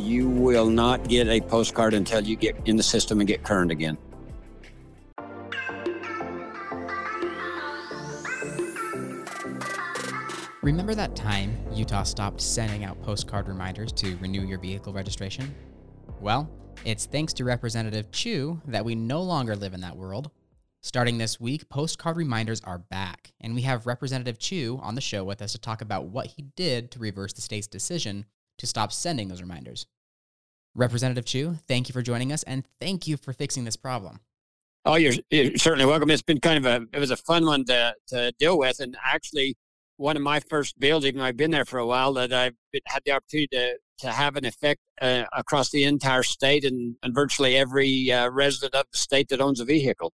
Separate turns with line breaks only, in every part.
you will not get a postcard until you get in the system and get current again.
Remember that time Utah stopped sending out postcard reminders to renew your vehicle registration? Well, it's thanks to Representative Chew that we no longer live in that world. Starting this week, postcard reminders are back, and we have Representative Chew on the show with us to talk about what he did to reverse the state's decision to stop sending those reminders. Representative Chew, thank you for joining us, and thank you for fixing this problem.
Oh, you're, you're certainly welcome. It's been kind of a it was a fun one to to deal with, and actually one of my first bills, even though I've been there for a while, that I've had the opportunity to, to have an effect uh, across the entire state and, and virtually every uh, resident of the state that owns a vehicle.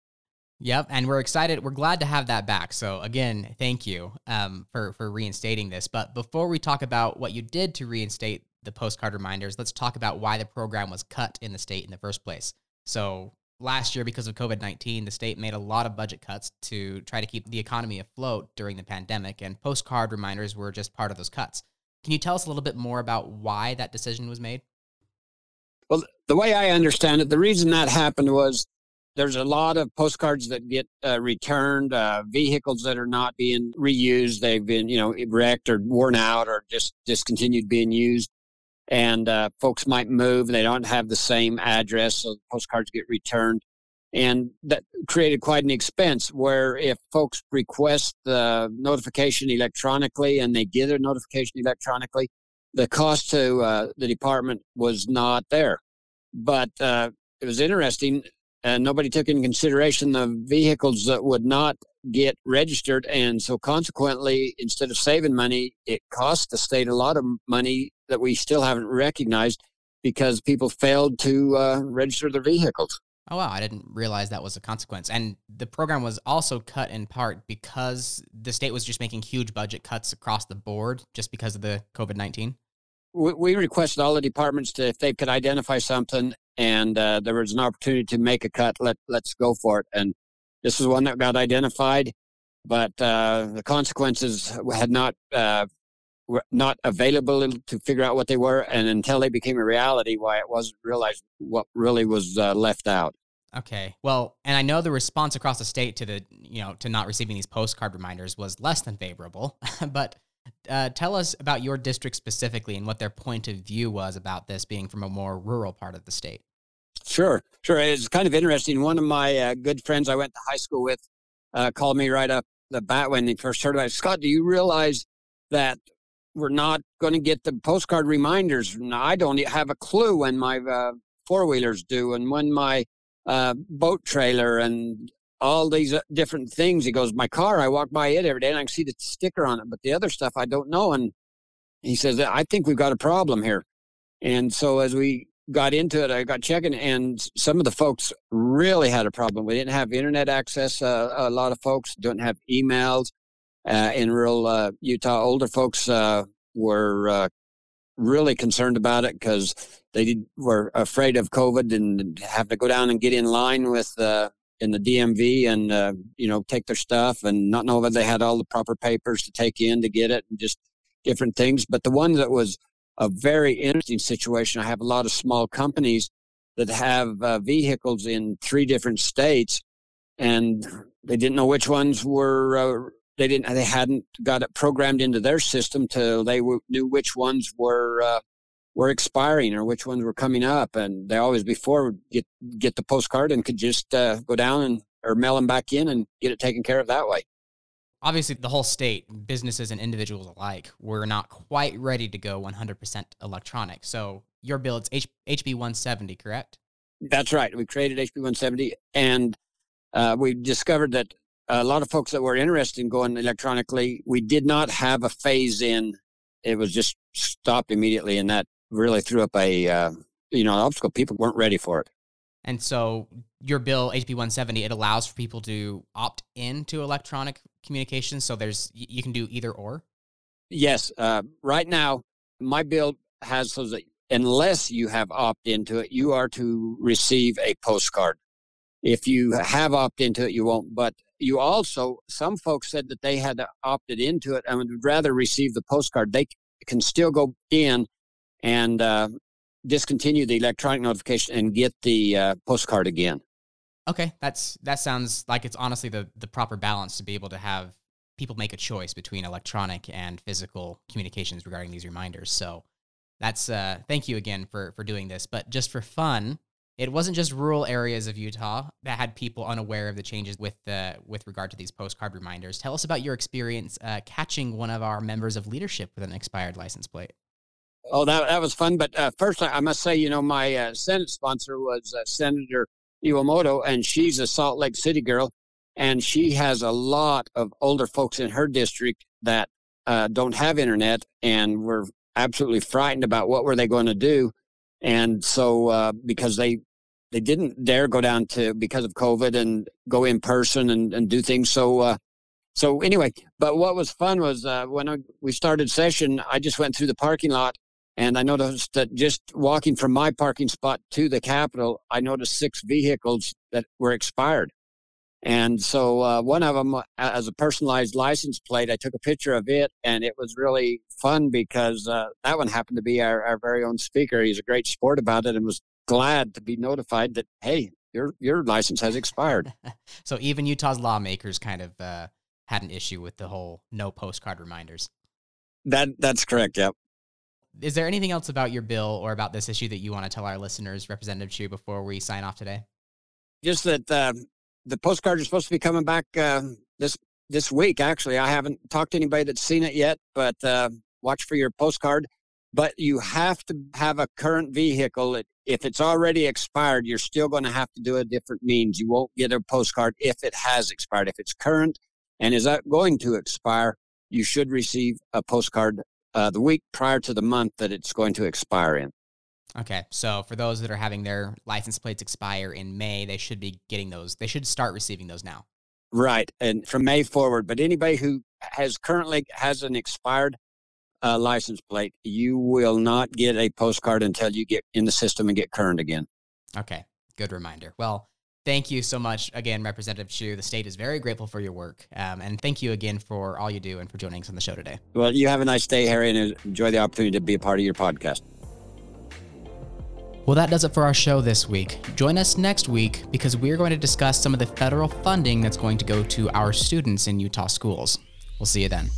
Yep, and we're excited. We're glad to have that back. So again, thank you um, for for reinstating this. But before we talk about what you did to reinstate the postcard reminders, let's talk about why the program was cut in the state in the first place. So last year, because of COVID 19, the state made a lot of budget cuts to try to keep the economy afloat during the pandemic, and postcard reminders were just part of those cuts. Can you tell us a little bit more about why that decision was made?
Well, the way I understand it, the reason that happened was there's a lot of postcards that get uh, returned, uh, vehicles that are not being reused. They've been, you know, wrecked or worn out or just discontinued being used and uh, folks might move they don't have the same address, so postcards get returned. And that created quite an expense where if folks request the notification electronically and they get a notification electronically, the cost to uh, the department was not there. But uh, it was interesting, and nobody took into consideration the vehicles that would not get registered. And so, consequently, instead of saving money, it cost the state a lot of money that we still haven't recognized because people failed to uh, register their vehicles.
Oh, wow. I didn't realize that was a consequence. And the program was also cut in part because the state was just making huge budget cuts across the board just because of the COVID 19.
We, we requested all the departments to, if they could identify something and uh, there was an opportunity to make a cut, let, let's go for it. And this was one that got identified, but uh, the consequences had not uh, were not available to figure out what they were, and until they became a reality, why it wasn't realized what really was uh, left out.
Okay. Well, and I know the response across the state to the, you know, to not receiving these postcard reminders was less than favorable. but uh, tell us about your district specifically and what their point of view was about this being from a more rural part of the state.
Sure, sure. It's kind of interesting. One of my uh, good friends I went to high school with uh, called me right up the bat when he first heard about it. Scott, do you realize that we're not going to get the postcard reminders. Now, I don't have a clue when my uh, four wheelers do and when my uh, boat trailer and all these uh, different things. He goes, My car, I walk by it every day and I can see the sticker on it, but the other stuff I don't know. And he says, I think we've got a problem here. And so as we got into it, I got checking, and some of the folks really had a problem. We didn't have internet access. Uh, a lot of folks don't have emails uh, in rural uh, Utah. Older folks uh, were uh, really concerned about it because they did, were afraid of COVID and have to go down and get in line with in the DMV and uh, you know take their stuff and not know that they had all the proper papers to take in to get it and just different things. But the one that was a very interesting situation. I have a lot of small companies that have uh, vehicles in three different states, and they didn't know which ones were uh, they didn't they hadn't got it programmed into their system till they w- knew which ones were uh, were expiring or which ones were coming up and they always before get get the postcard and could just uh, go down and or mail them back in and get it taken care of that way.
Obviously the whole state businesses and individuals alike were not quite ready to go 100% electronic. So your bill it's H- hb 170 correct?
That's right. We created hb 170 and uh, we discovered that a lot of folks that were interested in going electronically, we did not have a phase in. It was just stopped immediately, and that really threw up a uh, you know obstacle. People weren't ready for it.
And so your bill HB 170 it allows for people to opt into electronic communications. So there's you can do either or.
Yes, uh, right now my bill has so that unless you have opt into it, you are to receive a postcard. If you have opt into it, you won't. But you also, some folks said that they had opted into it and would rather receive the postcard. They can still go in and uh, discontinue the electronic notification and get the uh, postcard again.
Okay, that's that sounds like it's honestly the the proper balance to be able to have people make a choice between electronic and physical communications regarding these reminders. So that's uh thank you again for for doing this. But just for fun, it wasn't just rural areas of Utah that had people unaware of the changes with the with regard to these postcard reminders. Tell us about your experience uh, catching one of our members of leadership with an expired license plate.
Oh, that that was fun. But uh, first, I must say, you know, my uh, Senate sponsor was uh, Senator Iwamoto, and she's a Salt Lake City girl, and she has a lot of older folks in her district that uh, don't have internet, and were absolutely frightened about what were they going to do, and so uh, because they they didn't dare go down to because of COVID and go in person and, and do things. So uh, so anyway, but what was fun was uh, when I, we started session, I just went through the parking lot and I noticed that just walking from my parking spot to the Capitol, I noticed six vehicles that were expired. And so uh, one of them, uh, as a personalized license plate, I took a picture of it, and it was really fun because uh, that one happened to be our, our very own speaker. He's a great sport about it, and was glad to be notified that hey, your your license has expired.
so even Utah's lawmakers kind of uh, had an issue with the whole no postcard reminders.
That that's correct. Yep
is there anything else about your bill or about this issue that you want to tell our listeners, Representative Chew, before we sign off today?
Just that uh, the postcards are supposed to be coming back uh, this this week. Actually, I haven't talked to anybody that's seen it yet, but uh, watch for your postcard. But you have to have a current vehicle. If it's already expired, you're still going to have to do a different means. You won't get a postcard if it has expired. If it's current and is going to expire, you should receive a postcard uh, the week prior to the month that it's going to expire in.
Okay, so for those that are having their license plates expire in May, they should be getting those. They should start receiving those now.
Right, and from May forward. But anybody who has currently has an expired uh, license plate, you will not get a postcard until you get in the system and get current again.
Okay, good reminder. Well, thank you so much again, Representative Chew. The state is very grateful for your work. Um, and thank you again for all you do and for joining us on the show today.
Well, you have a nice day, Harry, and enjoy the opportunity to be a part of your podcast.
Well, that does it for our show this week. Join us next week because we're going to discuss some of the federal funding that's going to go to our students in Utah schools. We'll see you then.